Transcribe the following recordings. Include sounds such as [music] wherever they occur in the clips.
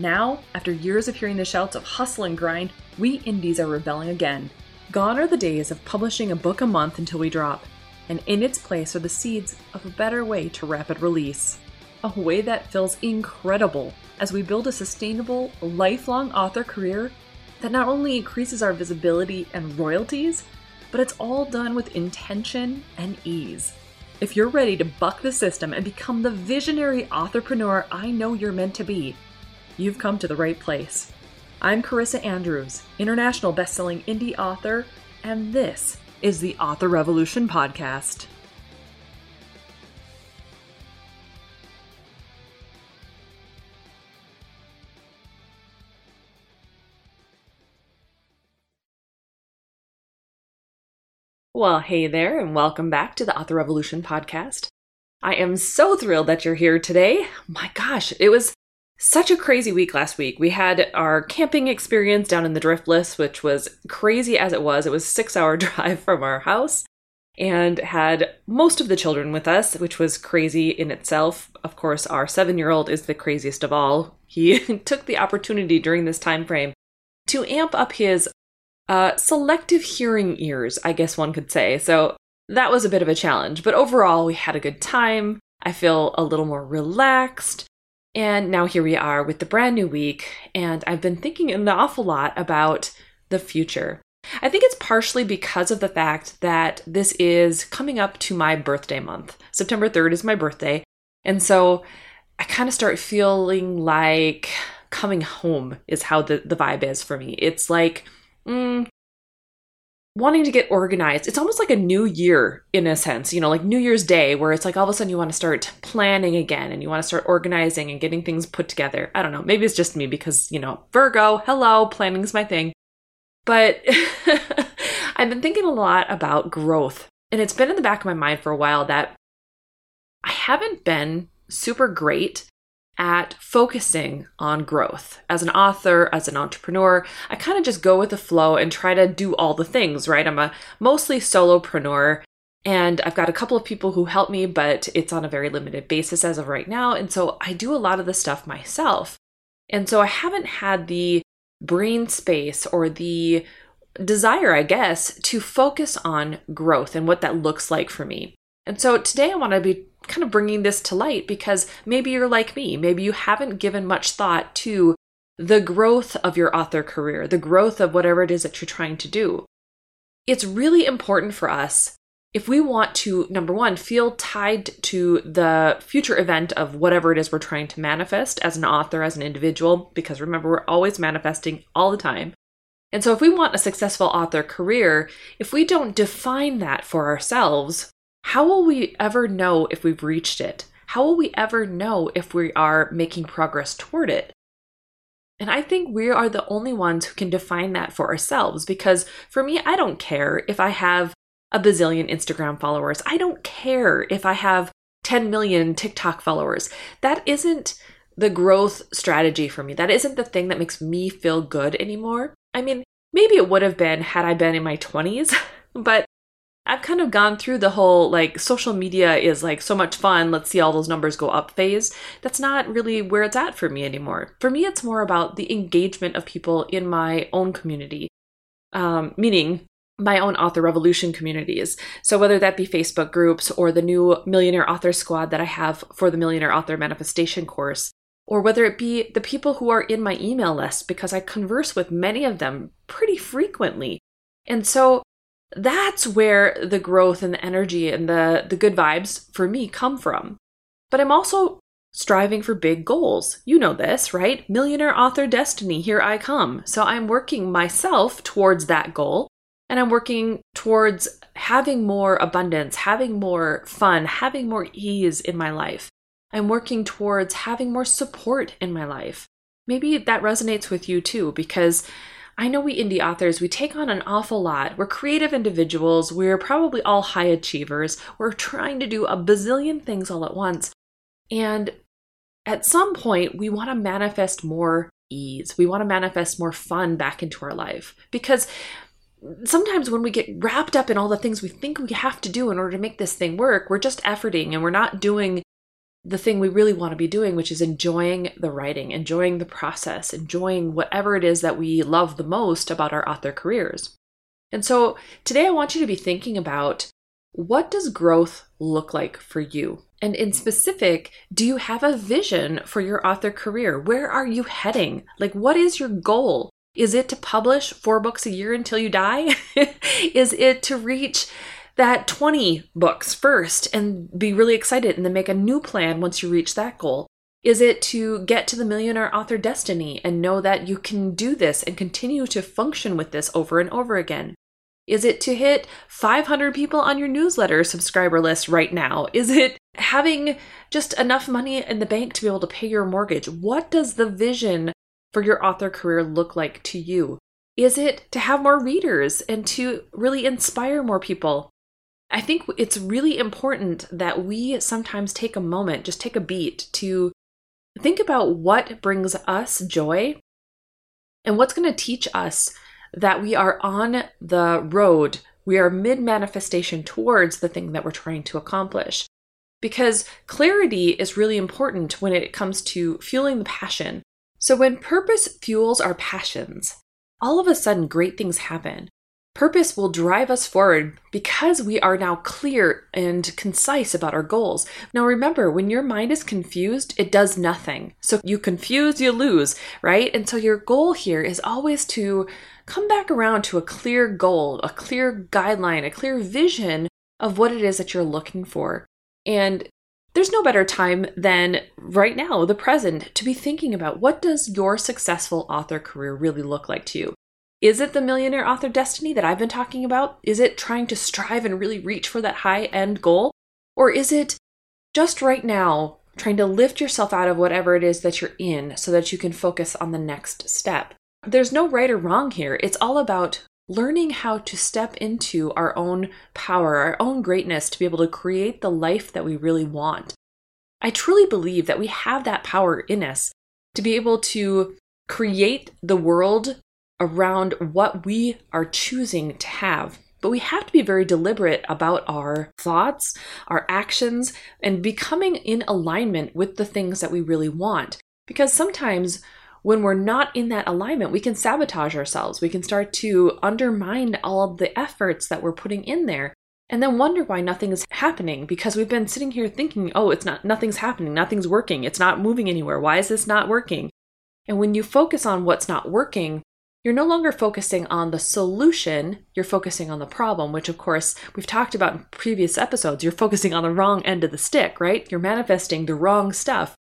Now, after years of hearing the shouts of hustle and grind, we indies are rebelling again. Gone are the days of publishing a book a month until we drop, and in its place are the seeds of a better way to rapid release. A way that feels incredible as we build a sustainable, lifelong author career that not only increases our visibility and royalties, but it's all done with intention and ease. If you're ready to buck the system and become the visionary entrepreneur I know you're meant to be, you've come to the right place. I'm Carissa Andrews, international best-selling indie author, and this is the Author Revolution podcast. Well, hey there, and welcome back to the Author Revolution podcast. I am so thrilled that you're here today. My gosh, it was such a crazy week last week. We had our camping experience down in the Driftless, which was crazy as it was. It was six hour [laughs] drive from our house and had most of the children with us, which was crazy in itself. Of course, our seven year old is the craziest of all. He [laughs] took the opportunity during this time frame to amp up his uh, selective hearing ears, I guess one could say. So that was a bit of a challenge, but overall, we had a good time. I feel a little more relaxed. And now here we are with the brand new week, and I've been thinking an awful lot about the future. I think it's partially because of the fact that this is coming up to my birthday month. September 3rd is my birthday. And so I kind of start feeling like coming home is how the, the vibe is for me. It's like mm, wanting to get organized. It's almost like a new year in a sense, you know, like New Year's Day, where it's like all of a sudden you want to start planning again and you want to start organizing and getting things put together. I don't know. Maybe it's just me because, you know, Virgo, hello, planning's my thing. But [laughs] I've been thinking a lot about growth. And it's been in the back of my mind for a while that I haven't been super great at focusing on growth. As an author, as an entrepreneur, I kind of just go with the flow and try to do all the things, right? I'm a mostly solopreneur and I've got a couple of people who help me, but it's on a very limited basis as of right now. And so I do a lot of the stuff myself. And so I haven't had the brain space or the desire, I guess, to focus on growth and what that looks like for me. And so today I want to be kind of bringing this to light because maybe you're like me. Maybe you haven't given much thought to the growth of your author career, the growth of whatever it is that you're trying to do. It's really important for us if we want to, number one, feel tied to the future event of whatever it is we're trying to manifest as an author, as an individual, because remember, we're always manifesting all the time. And so, if we want a successful author career, if we don't define that for ourselves, how will we ever know if we've reached it? How will we ever know if we are making progress toward it? And I think we are the only ones who can define that for ourselves because for me, I don't care if I have a bazillion Instagram followers. I don't care if I have 10 million TikTok followers. That isn't the growth strategy for me. That isn't the thing that makes me feel good anymore. I mean, maybe it would have been had I been in my 20s, [laughs] but I've kind of gone through the whole like social media is like so much fun, let's see all those numbers go up phase. That's not really where it's at for me anymore. For me, it's more about the engagement of people in my own community, um, meaning my own author revolution communities. So, whether that be Facebook groups or the new Millionaire Author Squad that I have for the Millionaire Author Manifestation course, or whether it be the people who are in my email list, because I converse with many of them pretty frequently. And so, that's where the growth and the energy and the, the good vibes for me come from. But I'm also striving for big goals. You know this, right? Millionaire author destiny, here I come. So I'm working myself towards that goal and I'm working towards having more abundance, having more fun, having more ease in my life. I'm working towards having more support in my life. Maybe that resonates with you too, because I know we indie authors, we take on an awful lot. We're creative individuals. We're probably all high achievers. We're trying to do a bazillion things all at once. And at some point, we want to manifest more ease. We want to manifest more fun back into our life because sometimes when we get wrapped up in all the things we think we have to do in order to make this thing work, we're just efforting and we're not doing the thing we really want to be doing, which is enjoying the writing, enjoying the process, enjoying whatever it is that we love the most about our author careers. And so today I want you to be thinking about what does growth look like for you? And in specific, do you have a vision for your author career? Where are you heading? Like, what is your goal? Is it to publish four books a year until you die? [laughs] is it to reach that 20 books first and be really excited and then make a new plan once you reach that goal? Is it to get to the millionaire author destiny and know that you can do this and continue to function with this over and over again? Is it to hit 500 people on your newsletter subscriber list right now? Is it having just enough money in the bank to be able to pay your mortgage? What does the vision for your author career look like to you? Is it to have more readers and to really inspire more people? I think it's really important that we sometimes take a moment, just take a beat to think about what brings us joy and what's going to teach us that we are on the road, we are mid manifestation towards the thing that we're trying to accomplish. Because clarity is really important when it comes to fueling the passion. So, when purpose fuels our passions, all of a sudden great things happen. Purpose will drive us forward because we are now clear and concise about our goals. Now, remember, when your mind is confused, it does nothing. So, you confuse, you lose, right? And so, your goal here is always to come back around to a clear goal, a clear guideline, a clear vision of what it is that you're looking for. And there's no better time than right now, the present, to be thinking about what does your successful author career really look like to you? Is it the millionaire author destiny that I've been talking about? Is it trying to strive and really reach for that high end goal? Or is it just right now trying to lift yourself out of whatever it is that you're in so that you can focus on the next step? There's no right or wrong here. It's all about learning how to step into our own power, our own greatness to be able to create the life that we really want. I truly believe that we have that power in us to be able to create the world around what we are choosing to have. But we have to be very deliberate about our thoughts, our actions, and becoming in alignment with the things that we really want. Because sometimes when we're not in that alignment, we can sabotage ourselves. We can start to undermine all of the efforts that we're putting in there and then wonder why nothing is happening because we've been sitting here thinking, oh, it's not, nothing's happening, nothing's working, it's not moving anywhere. Why is this not working? And when you focus on what's not working, you're no longer focusing on the solution, you're focusing on the problem, which, of course, we've talked about in previous episodes. You're focusing on the wrong end of the stick, right? You're manifesting the wrong stuff.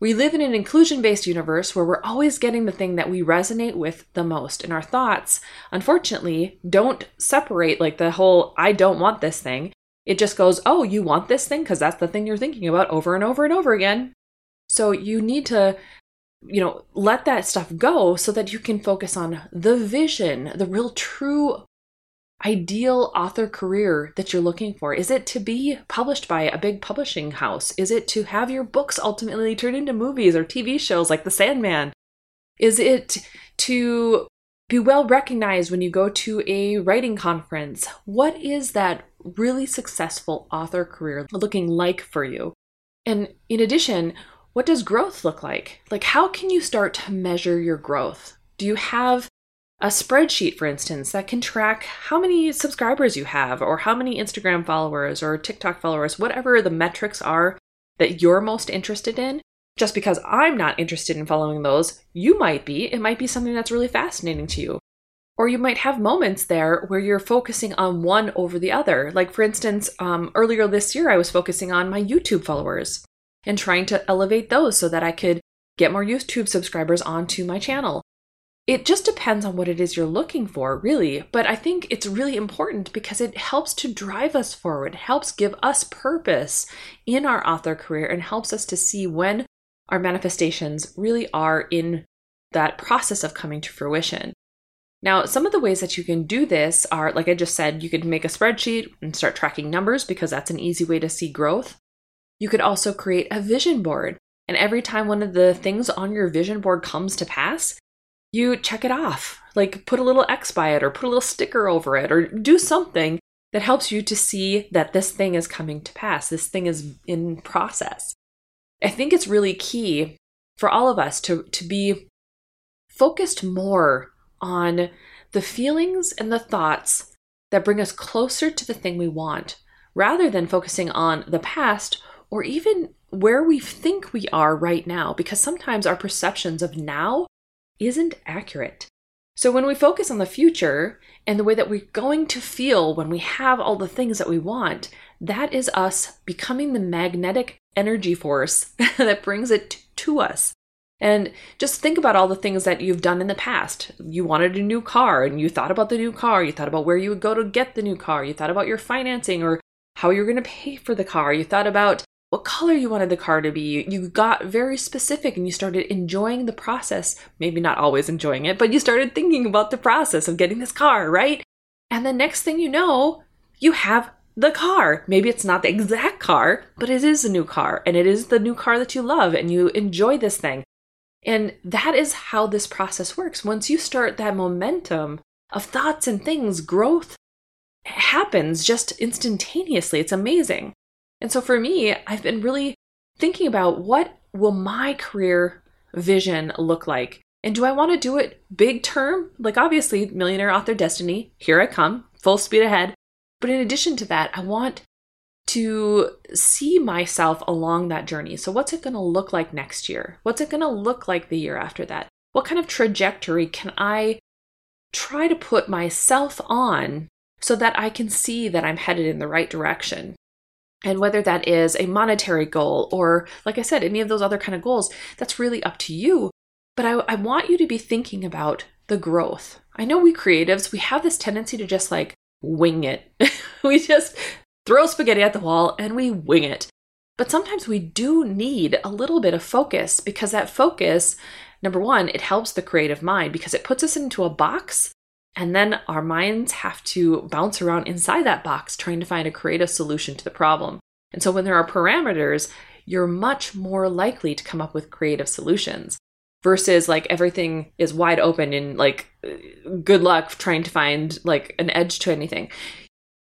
We live in an inclusion based universe where we're always getting the thing that we resonate with the most. And our thoughts, unfortunately, don't separate like the whole I don't want this thing. It just goes, oh, you want this thing? Because that's the thing you're thinking about over and over and over again. So you need to you know, let that stuff go so that you can focus on the vision, the real true ideal author career that you're looking for? Is it to be published by a big publishing house? Is it to have your books ultimately turned into movies or TV shows like The Sandman? Is it to be well recognized when you go to a writing conference? What is that really successful author career looking like for you? And in addition, what does growth look like? Like, how can you start to measure your growth? Do you have a spreadsheet, for instance, that can track how many subscribers you have, or how many Instagram followers, or TikTok followers, whatever the metrics are that you're most interested in? Just because I'm not interested in following those, you might be. It might be something that's really fascinating to you. Or you might have moments there where you're focusing on one over the other. Like, for instance, um, earlier this year, I was focusing on my YouTube followers and trying to elevate those so that I could get more YouTube subscribers onto my channel. It just depends on what it is you're looking for, really. But I think it's really important because it helps to drive us forward, helps give us purpose in our author career, and helps us to see when our manifestations really are in that process of coming to fruition. Now, some of the ways that you can do this are, like I just said, you could make a spreadsheet and start tracking numbers because that's an easy way to see growth. You could also create a vision board. And every time one of the things on your vision board comes to pass, you check it off. Like put a little X by it or put a little sticker over it or do something that helps you to see that this thing is coming to pass. This thing is in process. I think it's really key for all of us to, to be focused more on the feelings and the thoughts that bring us closer to the thing we want rather than focusing on the past or even where we think we are right now, because sometimes our perceptions of now isn't accurate. So when we focus on the future and the way that we're going to feel when we have all the things that we want, that is us becoming the magnetic energy force [laughs] that brings it to us. And just think about all the things that you've done in the past. You wanted a new car and you thought about the new car. You thought about where you would go to get the new car. You thought about your financing or how you're going to pay for the car. You thought about what color you wanted the car to be. You got very specific and you started enjoying the process. Maybe not always enjoying it, but you started thinking about the process of getting this car, right? And the next thing you know, you have the car. Maybe it's not the exact car, but it is a new car and it is the new car that you love and you enjoy this thing. And that is how this process works. Once you start that momentum of thoughts and things, growth happens just instantaneously. It's amazing. And so for me, I've been really thinking about what will my career vision look like? And do I want to do it big term? Like obviously, millionaire author destiny, here I come, full speed ahead. But in addition to that, I want to see myself along that journey. So, what's it going to look like next year? What's it going to look like the year after that? What kind of trajectory can I try to put myself on so that I can see that I'm headed in the right direction? And whether that is a monetary goal or, like I said, any of those other kind of goals, that's really up to you. But I, I want you to be thinking about the growth. I know we creatives, we have this tendency to just like wing it. [laughs] we just throw spaghetti at the wall and we wing it. But sometimes we do need a little bit of focus because that focus, number one, it helps the creative mind because it puts us into a box and then our minds have to bounce around inside that box trying to find a creative solution to the problem. And so when there are parameters, you're much more likely to come up with creative solutions versus like everything is wide open and like good luck trying to find like an edge to anything.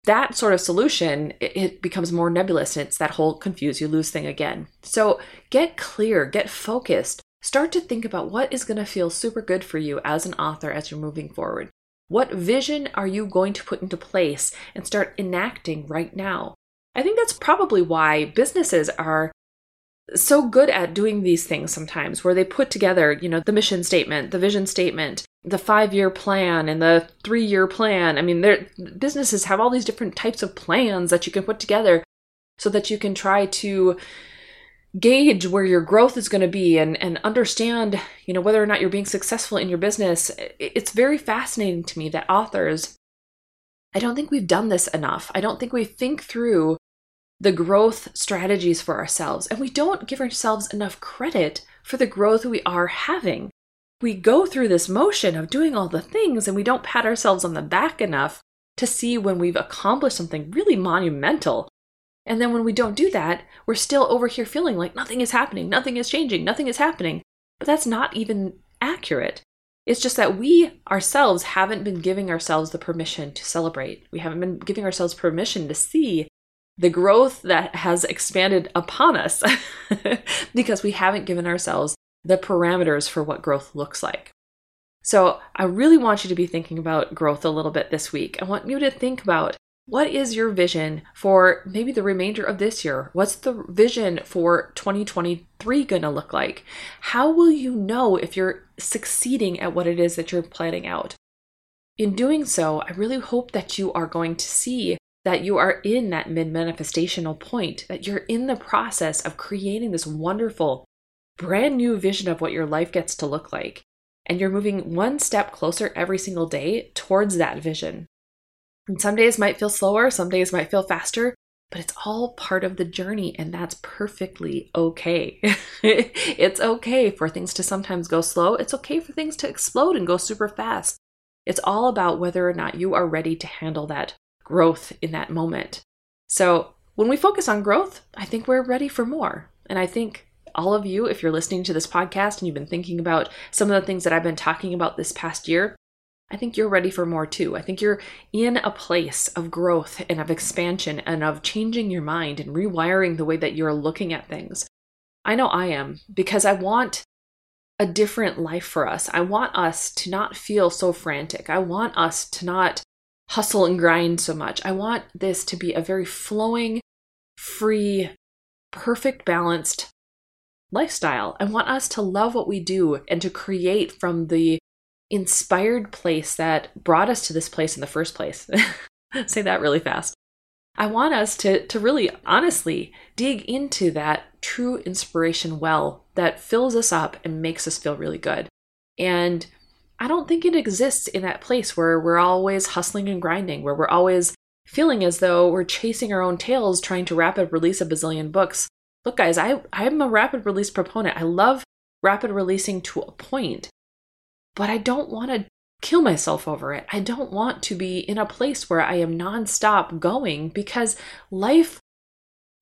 That sort of solution, it, becomes more nebulous and it's that whole confuse you lose thing again. So get clear, get focused, start to think about what is going to feel super good for you as an author as you're moving forward. What vision are you going to put into place and start enacting right now? I think that's probably why businesses are so good at doing these things sometimes where they put together, you know, the mission statement, the vision statement, the 5-year plan and the 3-year plan. I mean, their businesses have all these different types of plans that you can put together so that you can try to gauge where your growth is going to be and, and understand you know whether or not you're being successful in your business. It's very fascinating to me that authors i don't think we've done this enough. I don't think we think through the growth strategies for ourselves and we don't give ourselves enough credit for the growth we are having. We go through this motion of doing all the things and we don't pat ourselves on the back enough to see when we've accomplished something really monumental and then when we don't do that, we're still over here feeling like nothing is happening, nothing is changing, nothing is happening. But that's not even accurate. It's just that we ourselves haven't been giving ourselves the permission to celebrate. We haven't been giving ourselves permission to see the growth that has expanded upon us [laughs] because we haven't given ourselves the parameters for what growth looks like. So, I really want you to be thinking about growth a little bit this week. I want you to think about what is your vision for maybe the remainder of this year? What's the vision for 2023 going to look like? How will you know if you're succeeding at what it is that you're planning out? In doing so, I really hope that you are going to see that you are in that mid manifestational point, that you're in the process of creating this wonderful, brand new vision of what your life gets to look like. And you're moving one step closer every single day towards that vision. And some days might feel slower, some days might feel faster, but it's all part of the journey, and that's perfectly okay. [laughs] it's okay for things to sometimes go slow. It's okay for things to explode and go super fast. It's all about whether or not you are ready to handle that growth in that moment. So, when we focus on growth, I think we're ready for more. And I think all of you, if you're listening to this podcast and you've been thinking about some of the things that I've been talking about this past year, I think you're ready for more too. I think you're in a place of growth and of expansion and of changing your mind and rewiring the way that you're looking at things. I know I am because I want a different life for us. I want us to not feel so frantic. I want us to not hustle and grind so much. I want this to be a very flowing, free, perfect, balanced lifestyle. I want us to love what we do and to create from the inspired place that brought us to this place in the first place. [laughs] Say that really fast. I want us to, to really honestly dig into that true inspiration well that fills us up and makes us feel really good. And I don't think it exists in that place where we're always hustling and grinding, where we're always feeling as though we're chasing our own tails trying to rapid release a bazillion books. Look, guys, I, I'm a rapid release proponent. I love rapid releasing to a point, but I don't want to kill myself over it. I don't want to be in a place where I am nonstop going because life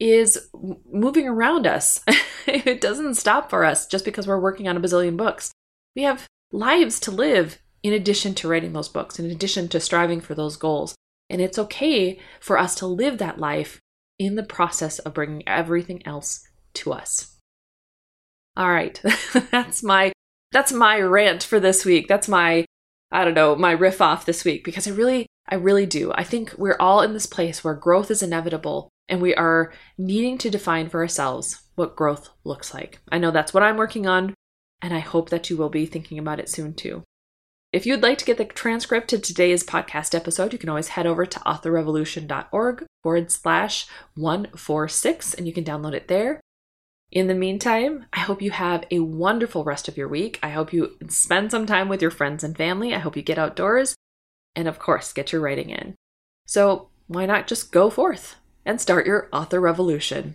is moving around us. [laughs] it doesn't stop for us just because we're working on a bazillion books. We have lives to live in addition to writing those books, in addition to striving for those goals. And it's okay for us to live that life in the process of bringing everything else to us. All right. [laughs] that's my that's my rant for this week. That's my I don't know, my riff off this week because I really I really do. I think we're all in this place where growth is inevitable and we are needing to define for ourselves what growth looks like. I know that's what I'm working on, and I hope that you will be thinking about it soon too. If you'd like to get the transcript to today's podcast episode, you can always head over to authorrevolution.org forward slash 146 and you can download it there. In the meantime, I hope you have a wonderful rest of your week. I hope you spend some time with your friends and family. I hope you get outdoors and, of course, get your writing in. So, why not just go forth? and start your author revolution.